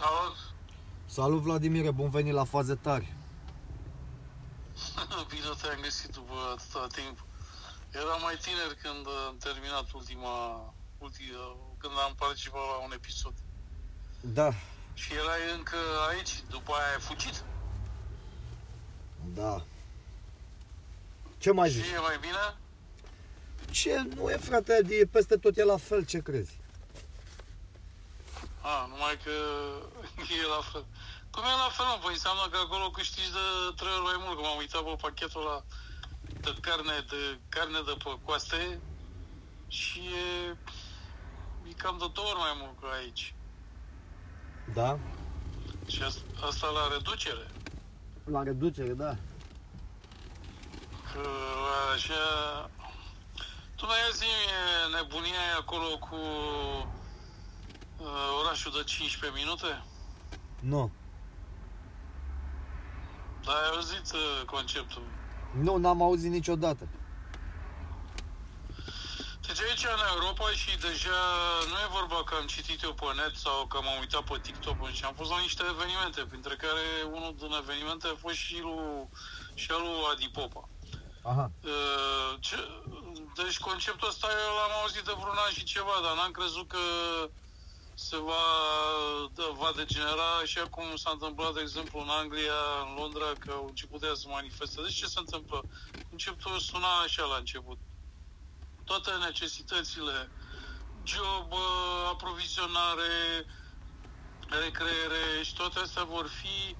Salut! Salut Vladimire, bun venit la faze tari. Bine te-am găsit după atâta timp. Eram mai tiner când am terminat ultima, ultima când am participat la un episod. Da, Și erai încă aici, după aia ai fugit. da. Ce mai zici? Și e mai bine? Ce nu e, frate, e peste tot e la fel, ce crezi? A, numai că e la fel. Cum e la fel, mă? Păi înseamnă că acolo câștigi de trei ori mai mult, că m-am uitat pe pachetul ăla de carne de, carne de pe coaste și e, e cam de două ori mai mult ca aici. Da? Și asta, asta la reducere. La reducere, da. Că așa... Tu mai zi nebunia aia acolo cu uh, orașul de 15 minute? Nu. Dar ai auzit uh, conceptul. Nu, n-am auzit niciodată. Deci aici în Europa și deja nu e vorba că am citit eu pe net sau că m-am uitat pe TikTok și am fost la niște evenimente, printre care unul din evenimente a fost și, lui, și al lui Adi Popa. Aha. Uh, ce, deci conceptul ăsta eu l-am auzit de vreun an și ceva, dar n-am crezut că se va, da, va degenera așa cum s-a întâmplat, de exemplu, în Anglia, în Londra, că au început de a se manifesta. Deci ce se întâmplă? Conceptul suna așa la început. Toate necesitățile, job, uh, aprovizionare, recreere și toate astea vor fi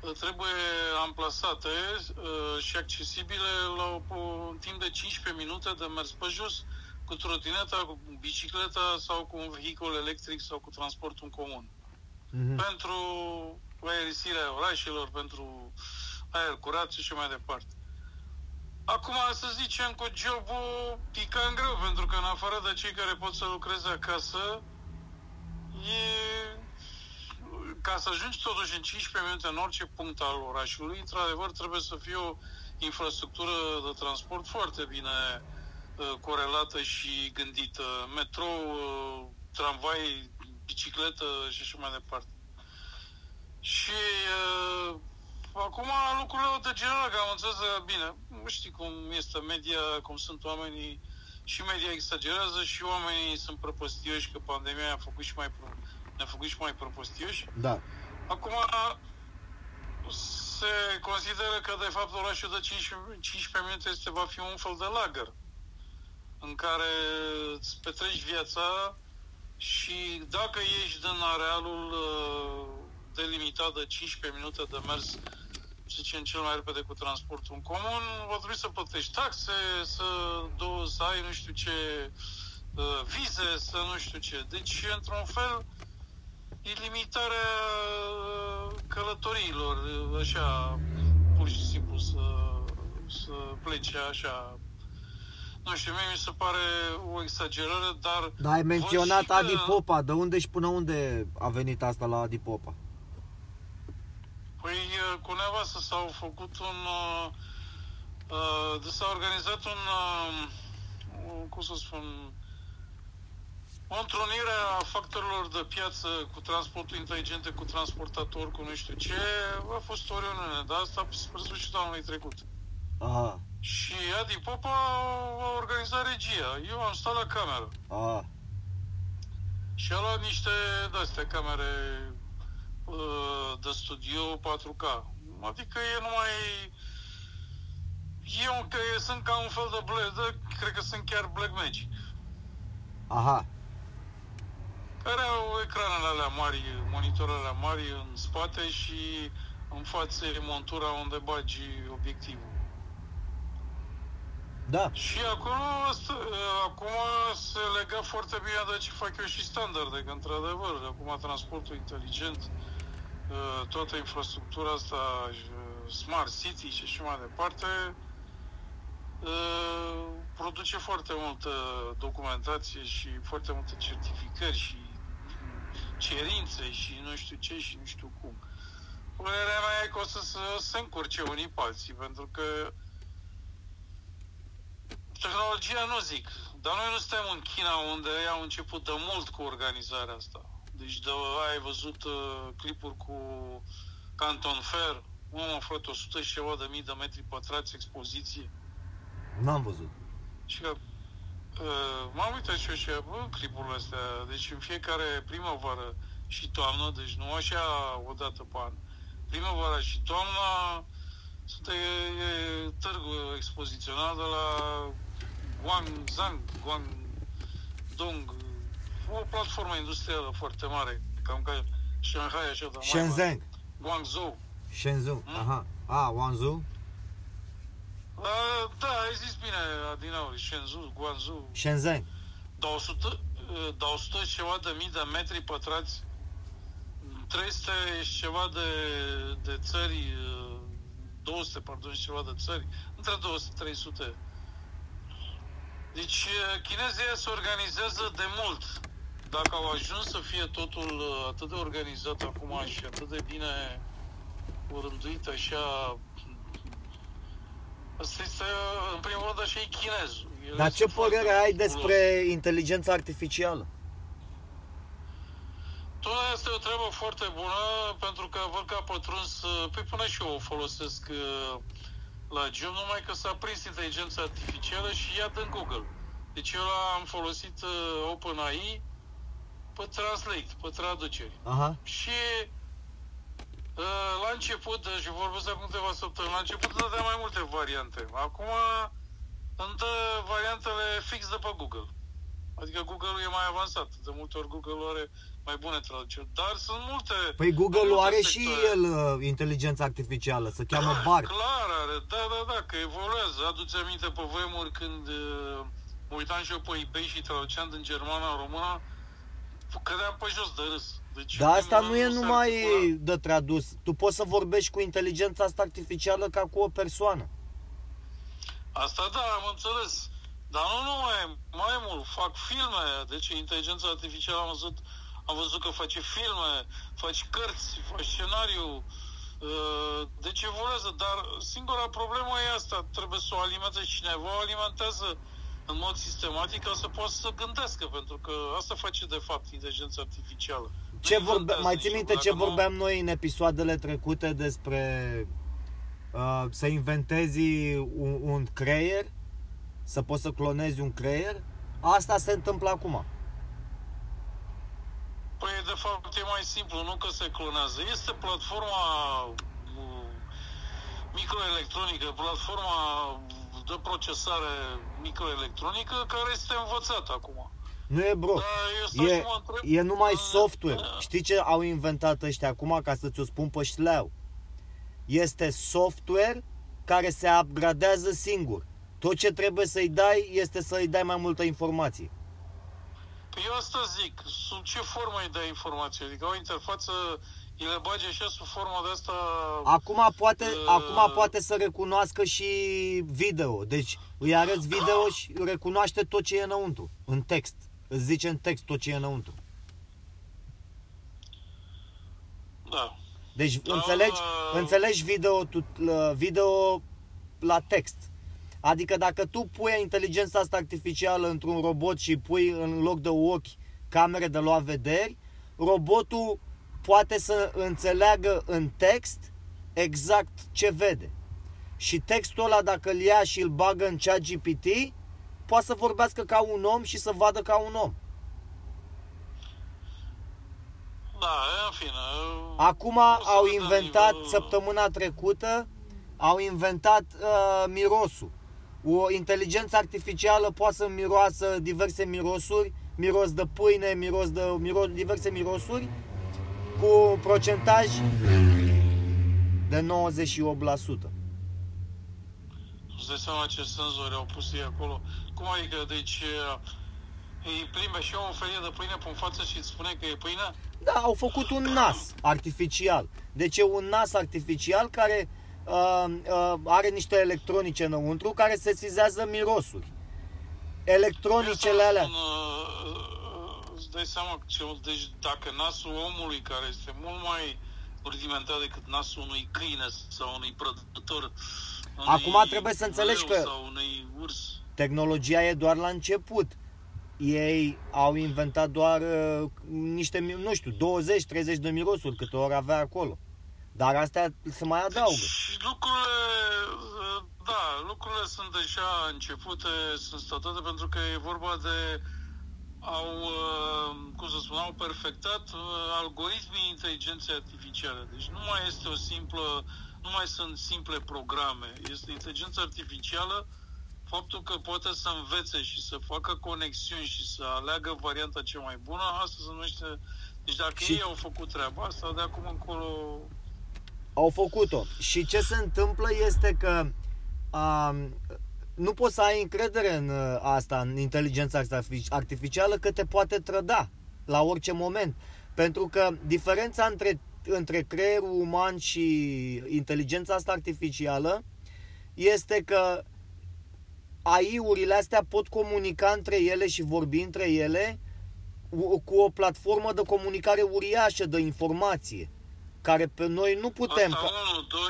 uh, trebuie amplasate uh, și accesibile la o, un timp de 15 minute de mers pe jos cu trotineta, cu bicicleta sau cu un vehicul electric sau cu transportul în comun. Mhm. Pentru aerisirea orașelor, pentru aer curat și așa mai departe. Acum, să zicem că jobul e cam greu, pentru că în afară de cei care pot să lucreze acasă, e ca să ajungi totuși în 15 minute în orice punct al orașului, într-adevăr trebuie să fie o infrastructură de transport foarte bine uh, corelată și gândită. Metrou, uh, tramvai, bicicletă și așa mai departe. Și uh, acum lucrurile au degenerat, că am înțeles uh, bine. Nu știi cum este media, cum sunt oamenii și media exagerează și oamenii sunt prăpăstioși, că pandemia a făcut și mai, pro- ne-a făcut și mai prăpăstioși. Da. Acum se consideră că de fapt orașul de 15, 15 minute este, va fi un fel de lagăr în care îți petreci viața și dacă ești din arealul uh, delimitat de 15 minute de mers să zicem cel mai repede cu transportul în comun, va trebui să plătești taxe, să, do- să ai nu știu ce uh, vize, să nu știu ce. Deci, într-un fel, e limitarea uh, călătoriilor, uh, așa, pur și simplu să, să plece așa. Nu știu, mie mi se pare o exagerare, dar... Dar ai văd menționat și că- Adi Popa, de unde și până unde a venit asta la Adi Popa? Păi uh, cu nevastă s-au făcut un... Uh, uh, s-a organizat un... Uh, un- cum să spun... O întrunire a factorilor de piață cu transportul inteligente, cu transportator, cu nu știu ce. A fost o reuniune, dar asta spre sfârșitul anului trecut. Aha. Și Adi Popa a organizat regia. Eu am stat la cameră. Aha. Și a luat niște de-astea camere uh, de studio 4K. Adică e numai... E un, că e, sunt ca un fel de black, de, cred că sunt chiar Black Magic. Aha. Care au ecranele alea mari, monitorele alea mari în spate și în față e montura unde bagi obiectivul. Da. Și acolo, asta, acum se lega foarte bine de ce fac eu și standarde, că într-adevăr, acum transportul inteligent, uh, toată infrastructura asta, uh, Smart City și așa mai departe, uh, produce foarte multă documentație și foarte multe certificări și cerințe și nu știu ce și nu știu cum. Părerea mea e că o să se, se încurce unii pe alții, pentru că tehnologia nu zic, dar noi nu suntem în China unde ei au început de mult cu organizarea asta. Deci de, ai văzut uh, clipuri cu Canton Fair, omul a frate 100 și ceva de mii de metri pătrați expoziție. N-am văzut. Și că uh, m-am uitat și eu și eu, bă, clipurile astea. Deci în fiecare primăvară și toamnă, deci nu așa o dată pe an. Primăvara și toamna sunt e, e târgul expozițional de la Guangzhang, Guangdong, o platformă industrială foarte mare, cam ca Shanghai, așa, dar mai Shenzhen. mare. Guangzhou. Shenzhou. Mm. Aha. A, Wanzhou. Uh, da, ai zis bine, Adinauri, Shenzhou, Guangzhou. Shenzhen. Dar 100, uh, dar 100 și ceva de mii de metri pătrați, 300 și ceva de, de țări, uh, 200, pardon, și ceva de țări, între 200-300. Deci uh, chinezii se organizează de mult. Dacă au ajuns să fie totul uh, atât de organizat acum și atât de bine urânduit așa, Asta este, în primul rând, așa e chinezul. El Dar este ce foarte părere ai meticulos. despre inteligența artificială? Tot asta e o treabă foarte bună, pentru că văd că a pătruns, uh, păi până și eu o folosesc uh, la job, numai că s-a prins inteligența artificială și ia din Google. Deci eu am folosit uh, OpenAI pe Translate, pe traduceri. Aha. Și uh, la început, deci vorbesc acum câteva săptămâni, la început îmi dădea mai multe variante. Acum îmi dă variantele fix de pe Google. Adică Google-ul e mai avansat. De multe ori Google are mai bune traduceri. Dar sunt multe... Păi Google-ul multe are și sectoare. el uh, inteligența artificială, se cheamă Bard. Clar are, da, da, da, că evoluează. Aduți aminte pe vremuri când uh, mă uitam și eu pe eBay și traduceam din germană în română, cădeam pe jos de râs. Deci, Dar asta în nu e s-ar numai articula. de tradus. Tu poți să vorbești cu inteligența asta artificială ca cu o persoană. Asta da, am înțeles. Dar nu numai, mai mult, fac filme. Deci inteligența artificială am văzut, am văzut că face filme, faci cărți, faci scenariu. uh, Deci evoluează, dar singura problemă e asta. Trebuie să o alimentezi cineva, o alimentează în mod sistematic ca să poată să gândească, pentru că asta face de fapt inteligența artificială. Ce Nu vorbe, inventează mai nici ții minte lucru, ce dacă nu- vorbeam noi în episoadele trecute despre uh, să inventezi un, un creier, să poți să clonezi un creier? Asta se întâmplă acum. Păi, de fapt, e mai simplu, nu că se clonează. Este platforma uh, microelectronică, platforma de procesare microelectronică care este învățată acum. Nu e bro. Da, eu stau E, și mă întreb, e numai uh, software. uh, Știi ce au inventat ăștia acum ca să ți-o spun pe șleau? Este software care se upgradează singur. Tot ce trebuie să-i dai este să-i dai mai multă informație. Păi eu asta zic, sub ce formă îi dai informație? Adică o interfață, îi le bagi așa sub formă de asta... Acum poate, Uh. acum poate să recunoască și video. Deci îi arăți video și recunoaște tot ce e înăuntru, în text. Îți zice în text tot ce e înăuntru. Da. Deci Da, înțelegi, uh. înțelegi video, tu, la- video la text. Adică dacă tu pui inteligența asta artificială într-un robot și pui în loc de ochi camere de luat vederi, robotul poate să înțeleagă în text exact ce vede. Și textul ăla dacă îl ia și îl bagă în chat GPT, poate să vorbească ca un om și să vadă ca un om. Da, în fine. Acum o să au vedem inventat nivelul- săptămâna trecută, au inventat uh, mirosul. O inteligență artificială poate să miroasă diverse mirosuri, miros de pâine, miros de miros, diverse mirosuri, cu un procentaj de 98%. Îți dai seama ce senzori au pus ei acolo? Cum adică, deci, uh, îi plimbe și eu o felie de pâine pe față și îți spune că e pâine? Da, au făcut un nas artificial. Deci e un nas artificial care uh, uh, are niște electronice înăuntru care se sesizează mirosuri. Electronicele Eu alea. spun, uh, uh, îți dai seama ce, deci dacă nasul omului, care este mult mai rudimentar decât nasul unui câine sau unui prădător, unui Acum trebuie să înțelegi leu că- Sau unui urs. Tehnologia e doar la început. ei au inventat doar uh, niște, nu știu, 20-30 de mirosuri câte ori avea acolo. Dar astea se mai adaugă. Deci lucrurile, uh, da, lucrurile sunt deja începute, sunt statate pentru că e vorba de au, uh, cum să spun, au perfectat uh, algoritmii inteligenței artificiale. Deci nu mai este o simplă, nu mai sunt simple programe. Este inteligența artificială faptul că poate să învețe și să facă conexiuni și să aleagă varianta cea mai bună, asta se numește... Deci dacă și... ei au făcut treaba asta, de acum încolo... Au făcut-o. Și ce se întâmplă este că um, nu poți să ai încredere în uh, asta, în inteligența artificială, că te poate trăda la orice moment. Pentru că diferența între, între creierul uman și inteligența asta artificială este că AI-urile astea pot comunica între ele și vorbi între ele cu o platformă de comunicare uriașă de informație, care pe noi nu putem... Asta 1, 2,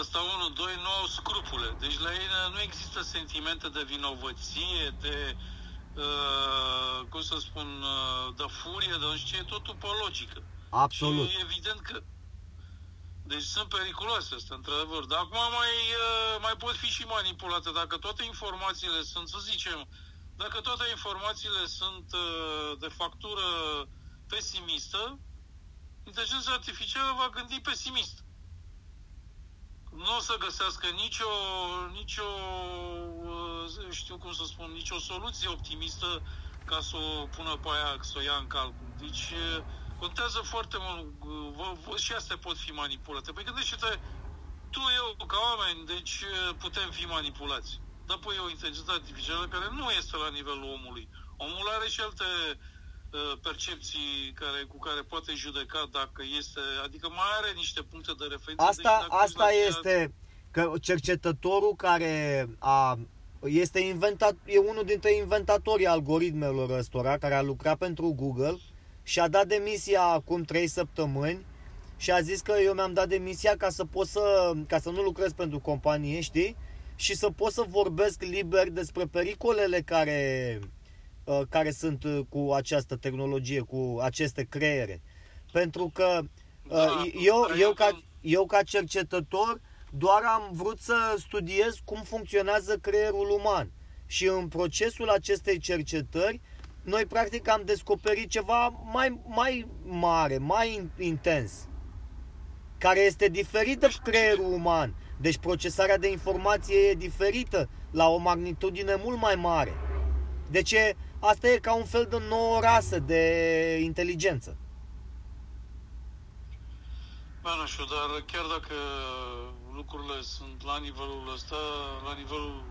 asta 1, 2 nu au scrupule. Deci la ei nu există sentimente de vinovăție, de, uh, cum să spun, uh, de furie, de nu știu ce, e totul pe logică. Absolut. Și evident că deci sunt periculoase astea, într-adevăr. Dar acum mai, uh, mai pot fi și manipulate. Dacă toate informațiile sunt, să zicem, dacă toate informațiile sunt uh, de factură pesimistă, inteligența artificială va gândi pesimist. Nu o să găsească nicio, nicio uh, știu cum să spun, nicio soluție optimistă ca să o pună pe aia, să o ia în calcul. Deci, Contează foarte mult, vă, și astea pot fi manipulate. Păi gândește-te, tu, eu, ca oameni, deci putem fi manipulați. Dar păi e o inteligență artificială care nu este la nivelul omului. Omul are și alte uh, percepții care, cu care poate judeca dacă este, adică mai are niște puncte de referință. Asta, deci asta este că cercetătorul care a este inventat, e unul dintre inventatorii algoritmelor ăstora care a lucrat pentru Google și a dat demisia acum 3 săptămâni și a zis că eu mi-am dat demisia ca să pot să, ca să nu lucrez pentru companie, știi? Și să pot să vorbesc liber despre pericolele care, uh, care sunt uh, cu această tehnologie, cu aceste creiere. Pentru că uh, da, eu, eu, ca, eu ca cercetător doar am vrut să studiez cum funcționează creierul uman. Și în procesul acestei cercetări noi practic am descoperit ceva mai, mai mare, mai intens, care este diferit de creierul uman. Deci procesarea de informație e diferită la o magnitudine mult mai mare. Deci asta e ca un fel de nouă rasă de inteligență. Bă, nu știu, dar chiar dacă lucrurile sunt la nivelul ăsta, la nivelul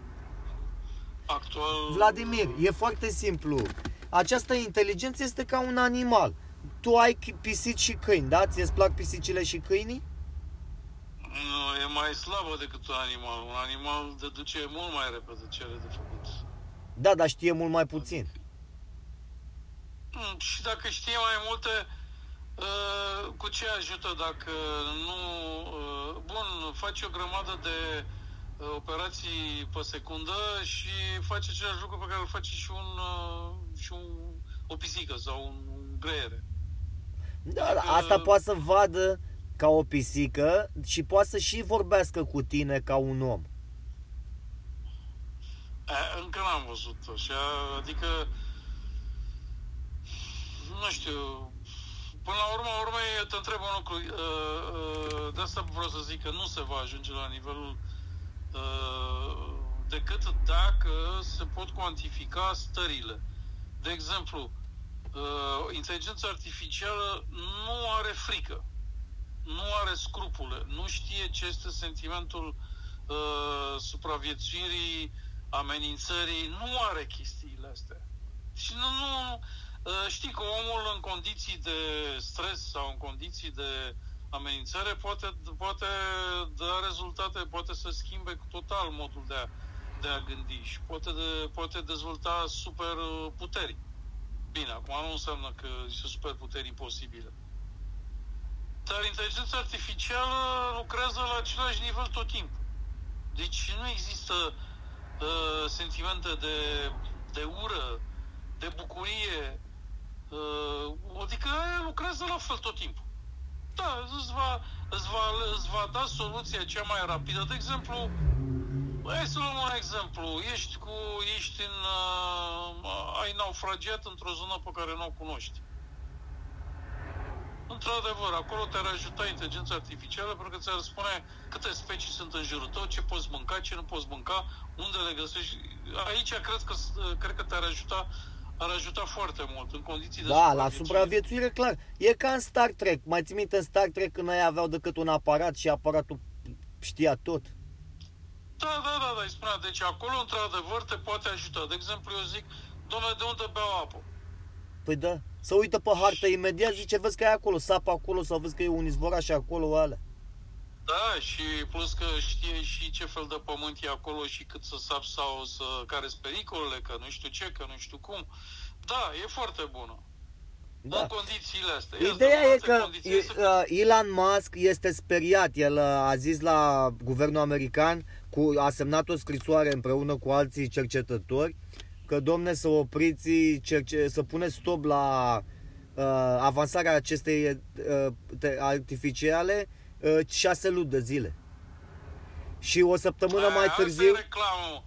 actual... Vladimir, e foarte simplu această inteligență este ca un animal. Tu ai pisici și câini, da? Ți-ți plac pisicile și câinii? Nu, e mai slabă decât un animal. Un animal deduce mult mai repede ce are de făcut. Da, dar știe mult mai puțin. Hmm, și dacă știe mai multe, uh, cu ce ajută dacă nu... Uh, bun, faci o grămadă de uh, operații pe secundă și face același lucru pe care îl face și un și un, o pisică sau un, un greier. Da, da, asta poate să vadă ca o pisică și poate să și vorbească cu tine ca un om. A, încă n-am văzut așa, adică nu știu, până la urmă, urmă eu te întreb un lucru, de asta vreau să zic că nu se va ajunge la nivelul decât dacă se pot cuantifica stările. De exemplu, uh, inteligența artificială nu are frică, nu are scrupule, nu știe ce este sentimentul uh, supraviețuirii, amenințării, nu are chestiile astea. Și nu, nu uh, știi că omul în condiții de stres sau în condiții de amenințare poate, poate da rezultate, poate să schimbe total modul de a de a gândi și poate, de, poate dezvolta super uh, puteri. Bine, acum nu înseamnă că sunt super puteri imposibile. Dar inteligența artificială lucrează la același nivel tot timpul. Deci nu există uh, sentimente de, de ură, de bucurie, uh, adică aia lucrează la fel tot timpul. Da, îți va, îți va, îți va da soluția cea mai rapidă. De exemplu, hai să luăm un exemplu. Ești, cu, ești în, uh, ai naufragiat într-o zonă pe care nu o cunoști. Într-adevăr, acolo te-ar ajuta inteligența artificială pentru că ți-ar spune câte specii sunt în jurul tău, ce poți mânca, ce nu poți mânca, unde le găsești. Aici cred că, cred că te-ar ajuta ar ajuta foarte mult în condiții de Da, la supraviețuire, clar. E ca în Star Trek. Mai ți minte în Star Trek când ei aveau decât un aparat și aparatul știa tot? Da, da, da, da, îi spunea. Deci acolo, într-adevăr, te poate ajuta. De exemplu, eu zic, domnule, de unde beau apă? Păi da, să uită pe hartă imediat, zice, vezi că e acolo, sapă acolo sau vezi că e un izvoraș acolo, alea. Da, și plus că știe și ce fel de pământ e acolo și cât să sap sau să, care sunt pericolele, că nu știu ce, că nu știu cum. Da, e foarte bună. Da. În condițiile astea. Ideea e că uh, Elon Musk este speriat. El uh, a zis la guvernul american, cu, a semnat o scrisoare împreună cu alții cercetători, că domne să opriți, cerce, să puneți stop la uh, avansarea acestei uh, artificiale uh, șase luni de zile. Și o săptămână A, mai târziu... Asta e reclamă.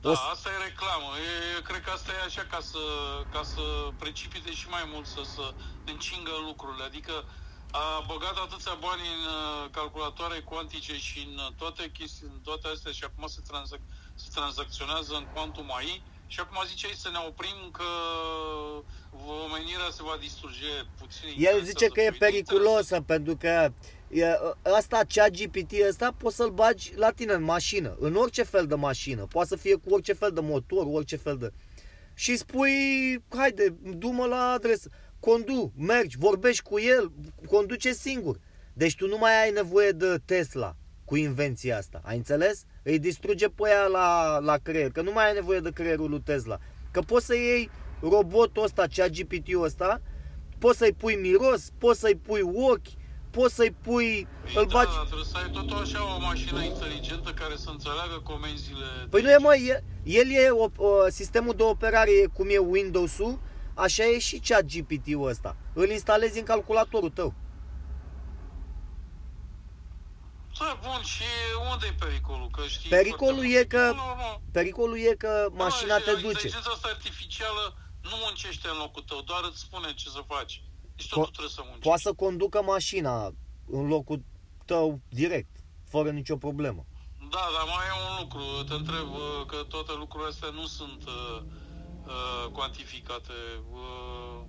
Da, o... asta e reclamă. E, cred că asta e așa ca să, ca să precipite și mai mult, să, să încingă lucrurile. Adică a băgat atâția bani în uh, calculatoare cuantice și în toate chestii, în toate astea și acum se, transac, se tranzacționează în quantum AI și acum ziceai să ne oprim că omenirea se va distruge puțin. El zice că e periculosă pentru că asta, cea GPT ăsta, poți să-l bagi la tine în mașină, în orice fel de mașină. Poate să fie cu orice fel de motor, orice fel de... Și spui, haide, du-mă la adresă, condu, mergi, vorbești cu el, conduce singur. Deci tu nu mai ai nevoie de Tesla cu invenția asta, ai înțeles? Îi distruge pe ea la, la creier, că nu mai ai nevoie de creierul lui Tesla. Că poți să iei robotul ăsta, cea GPT-ul ăsta, poți să-i pui miros, poți să-i pui ochi, poți să-i pui, Ei, îl da, bagi... Da, trebuie să ai tot așa o mașină inteligentă care să înțeleagă comenzile... Păi nu e, mă, el, el e, o, o, sistemul de operare e cum e Windows-ul, așa e și cea GPT-ul ăsta. Îl instalezi în calculatorul tău. Da, bun, și unde e pericolul? Că știi pericolul e că, pericolul e că mașina da, te duce. Inteligența asta artificială nu muncește în locul tău, doar îți spune ce să faci. Deci tot Co- trebuie să muncești. Poate să conducă mașina în locul tău direct, fără nicio problemă. Da, dar mai e un lucru. Te întreb uh, că toate lucrurile astea nu sunt uh, uh, cuantificate. Uh,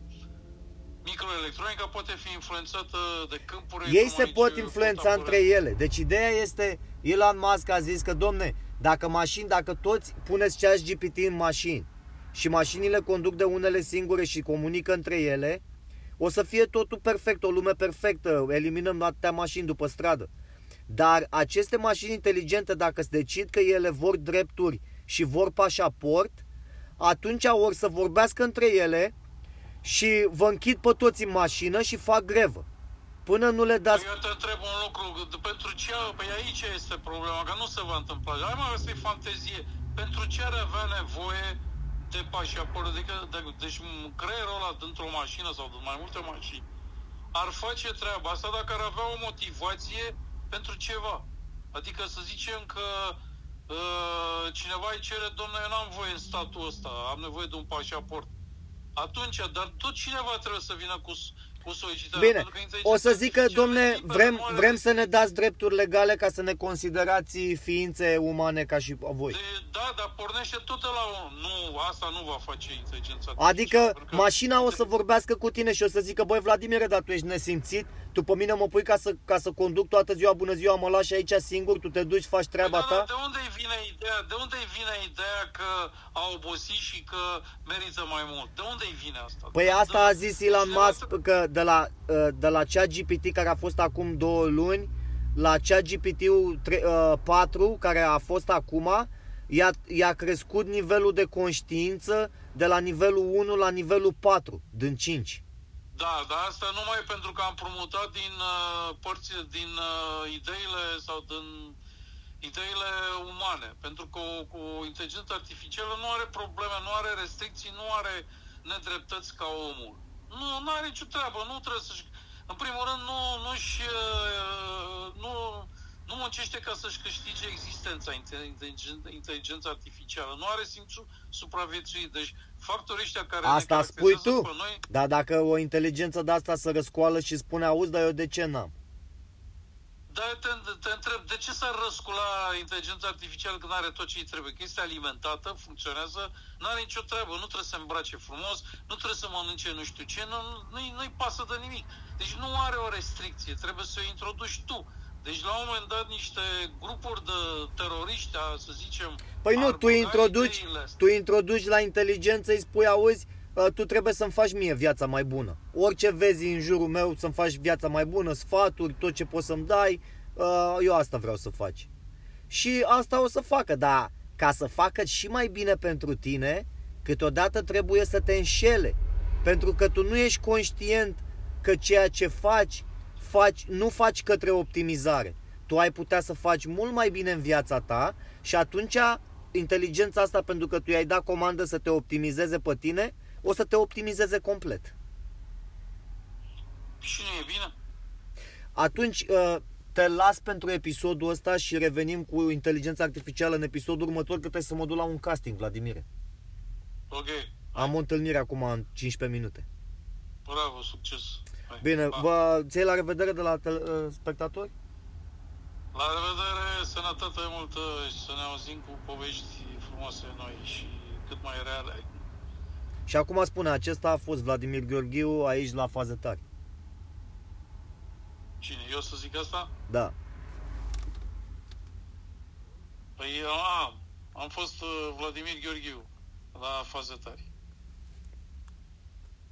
microelectronica poate fi influențată de câmpuri Ei se pot influența între ele. Deci ideea este, Elon Musk a zis că, domne, dacă mașini, dacă toți puneți ceas GPT în mașini și mașinile conduc de unele singure și comunică între ele, o să fie totul perfect, o lume perfectă, eliminăm atâtea mașini după stradă. Dar aceste mașini inteligente, dacă se decid că ele vor drepturi și vor pașaport, atunci or să vorbească între ele și vă închid pe toți în mașină și fac grevă. Până nu le dați... Eu te întreb un lucru, pentru ce, păi aici este problema, că nu se va întâmpla. Hai mă, asta e fantezie. Pentru ce ar avea nevoie de pașaport? Adică, de, deci creierul ăla dintr-o mașină sau din mai multe mașini ar face treaba asta dacă ar avea o motivație pentru ceva. Adică să zicem că uh, cineva îi cere, domnule, eu n-am voie în statul ăsta, am nevoie de un pașaport atunci, dar tot cineva trebuie să vină cu, cu solicitarea. Bine, o să zic că, domne, vrem, vrem să ne dați drepturi legale ca să ne considerați ființe umane ca și voi. De, da, dar pornește tot la un... Nu, asta nu va face inteligența Adică mașina o să vorbească cu tine și o să zică, băi Vladimir, dar tu ești nesimțit, tu pe mine mă pui ca să, ca să conduc toată ziua, bună ziua, mă lași aici singur, tu te duci, faci treaba păi, ta? De unde vine ideea? De unde vine ideea că a obosit și că merită mai mult? De unde vine asta? Păi asta de, a zis Elon Musk că de la, ă, de la cea GPT care a fost acum două luni, la cea GPT-ul 4 care a fost acum, i-a, i-a crescut nivelul de conștiință de la nivelul 1 la nivelul 4 din 5. Da, dar asta numai pentru că am promutat din uh, părți, din uh, ideile sau din ideile umane. Pentru că o, cu o inteligență artificială nu are probleme, nu are restricții, nu are nedreptăți ca omul. Nu, nu are nicio treabă, nu trebuie să-și... În primul rând, nu, nu-și... uh, Nu, nu muncește ca să-și câștige existența inteligența, inteligența artificială. Nu are simțul supraviețuit. Deci factorii ăștia care Asta ne spui caracterizează tu? pe noi, Dar dacă o inteligență de asta să răscoală și spune, auzi, dar eu de ce n-am? Da, te, te întreb, de ce s-ar răscula inteligența artificială când are tot ce îi trebuie? Că este alimentată, funcționează, nu are nicio treabă, nu trebuie să îmbrace frumos, nu trebuie să mănânce nu știu ce, nu, nu-i, nu-i pasă de nimic. Deci nu are o restricție, trebuie să o introduci tu. Deci la un moment dat niște grupuri de teroriști, a, să zicem... Păi nu, ar tu băga introduci, ideile astea. tu introduci la inteligență, îi spui, auzi, uh, tu trebuie să-mi faci mie viața mai bună. Orice vezi în jurul meu să-mi faci viața mai bună, sfaturi, tot ce poți să-mi dai, uh, eu asta vreau să faci. Și asta o să facă, dar ca să facă și mai bine pentru tine, câteodată trebuie să te înșele. Pentru că tu nu ești conștient că ceea ce faci, faci nu faci către optimizare. Tu ai putea să faci mult mai bine în viața ta și atunci inteligența asta, pentru că tu i-ai dat comandă să te optimizeze pe tine, o să te optimizeze complet. Și nu e bine? Atunci uh, te las pentru episodul ăsta și revenim cu inteligența artificială în episodul următor, că trebuie să mă duc la un casting, Vladimire. Ok. Am o întâlnire acum în 15 minute. Bravo, succes. Hai, Bine, pa. vă ți la revedere de la tele- uh, spectatori? La revedere, sănătate multă și să ne auzim cu povești frumoase noi și cât mai reale. Și acum spune, acesta a fost Vladimir Gheorghiu aici la fază tari. Cine? Eu să zic asta? Da. Păi am, am fost uh, Vladimir Gheorghiu la fază tari.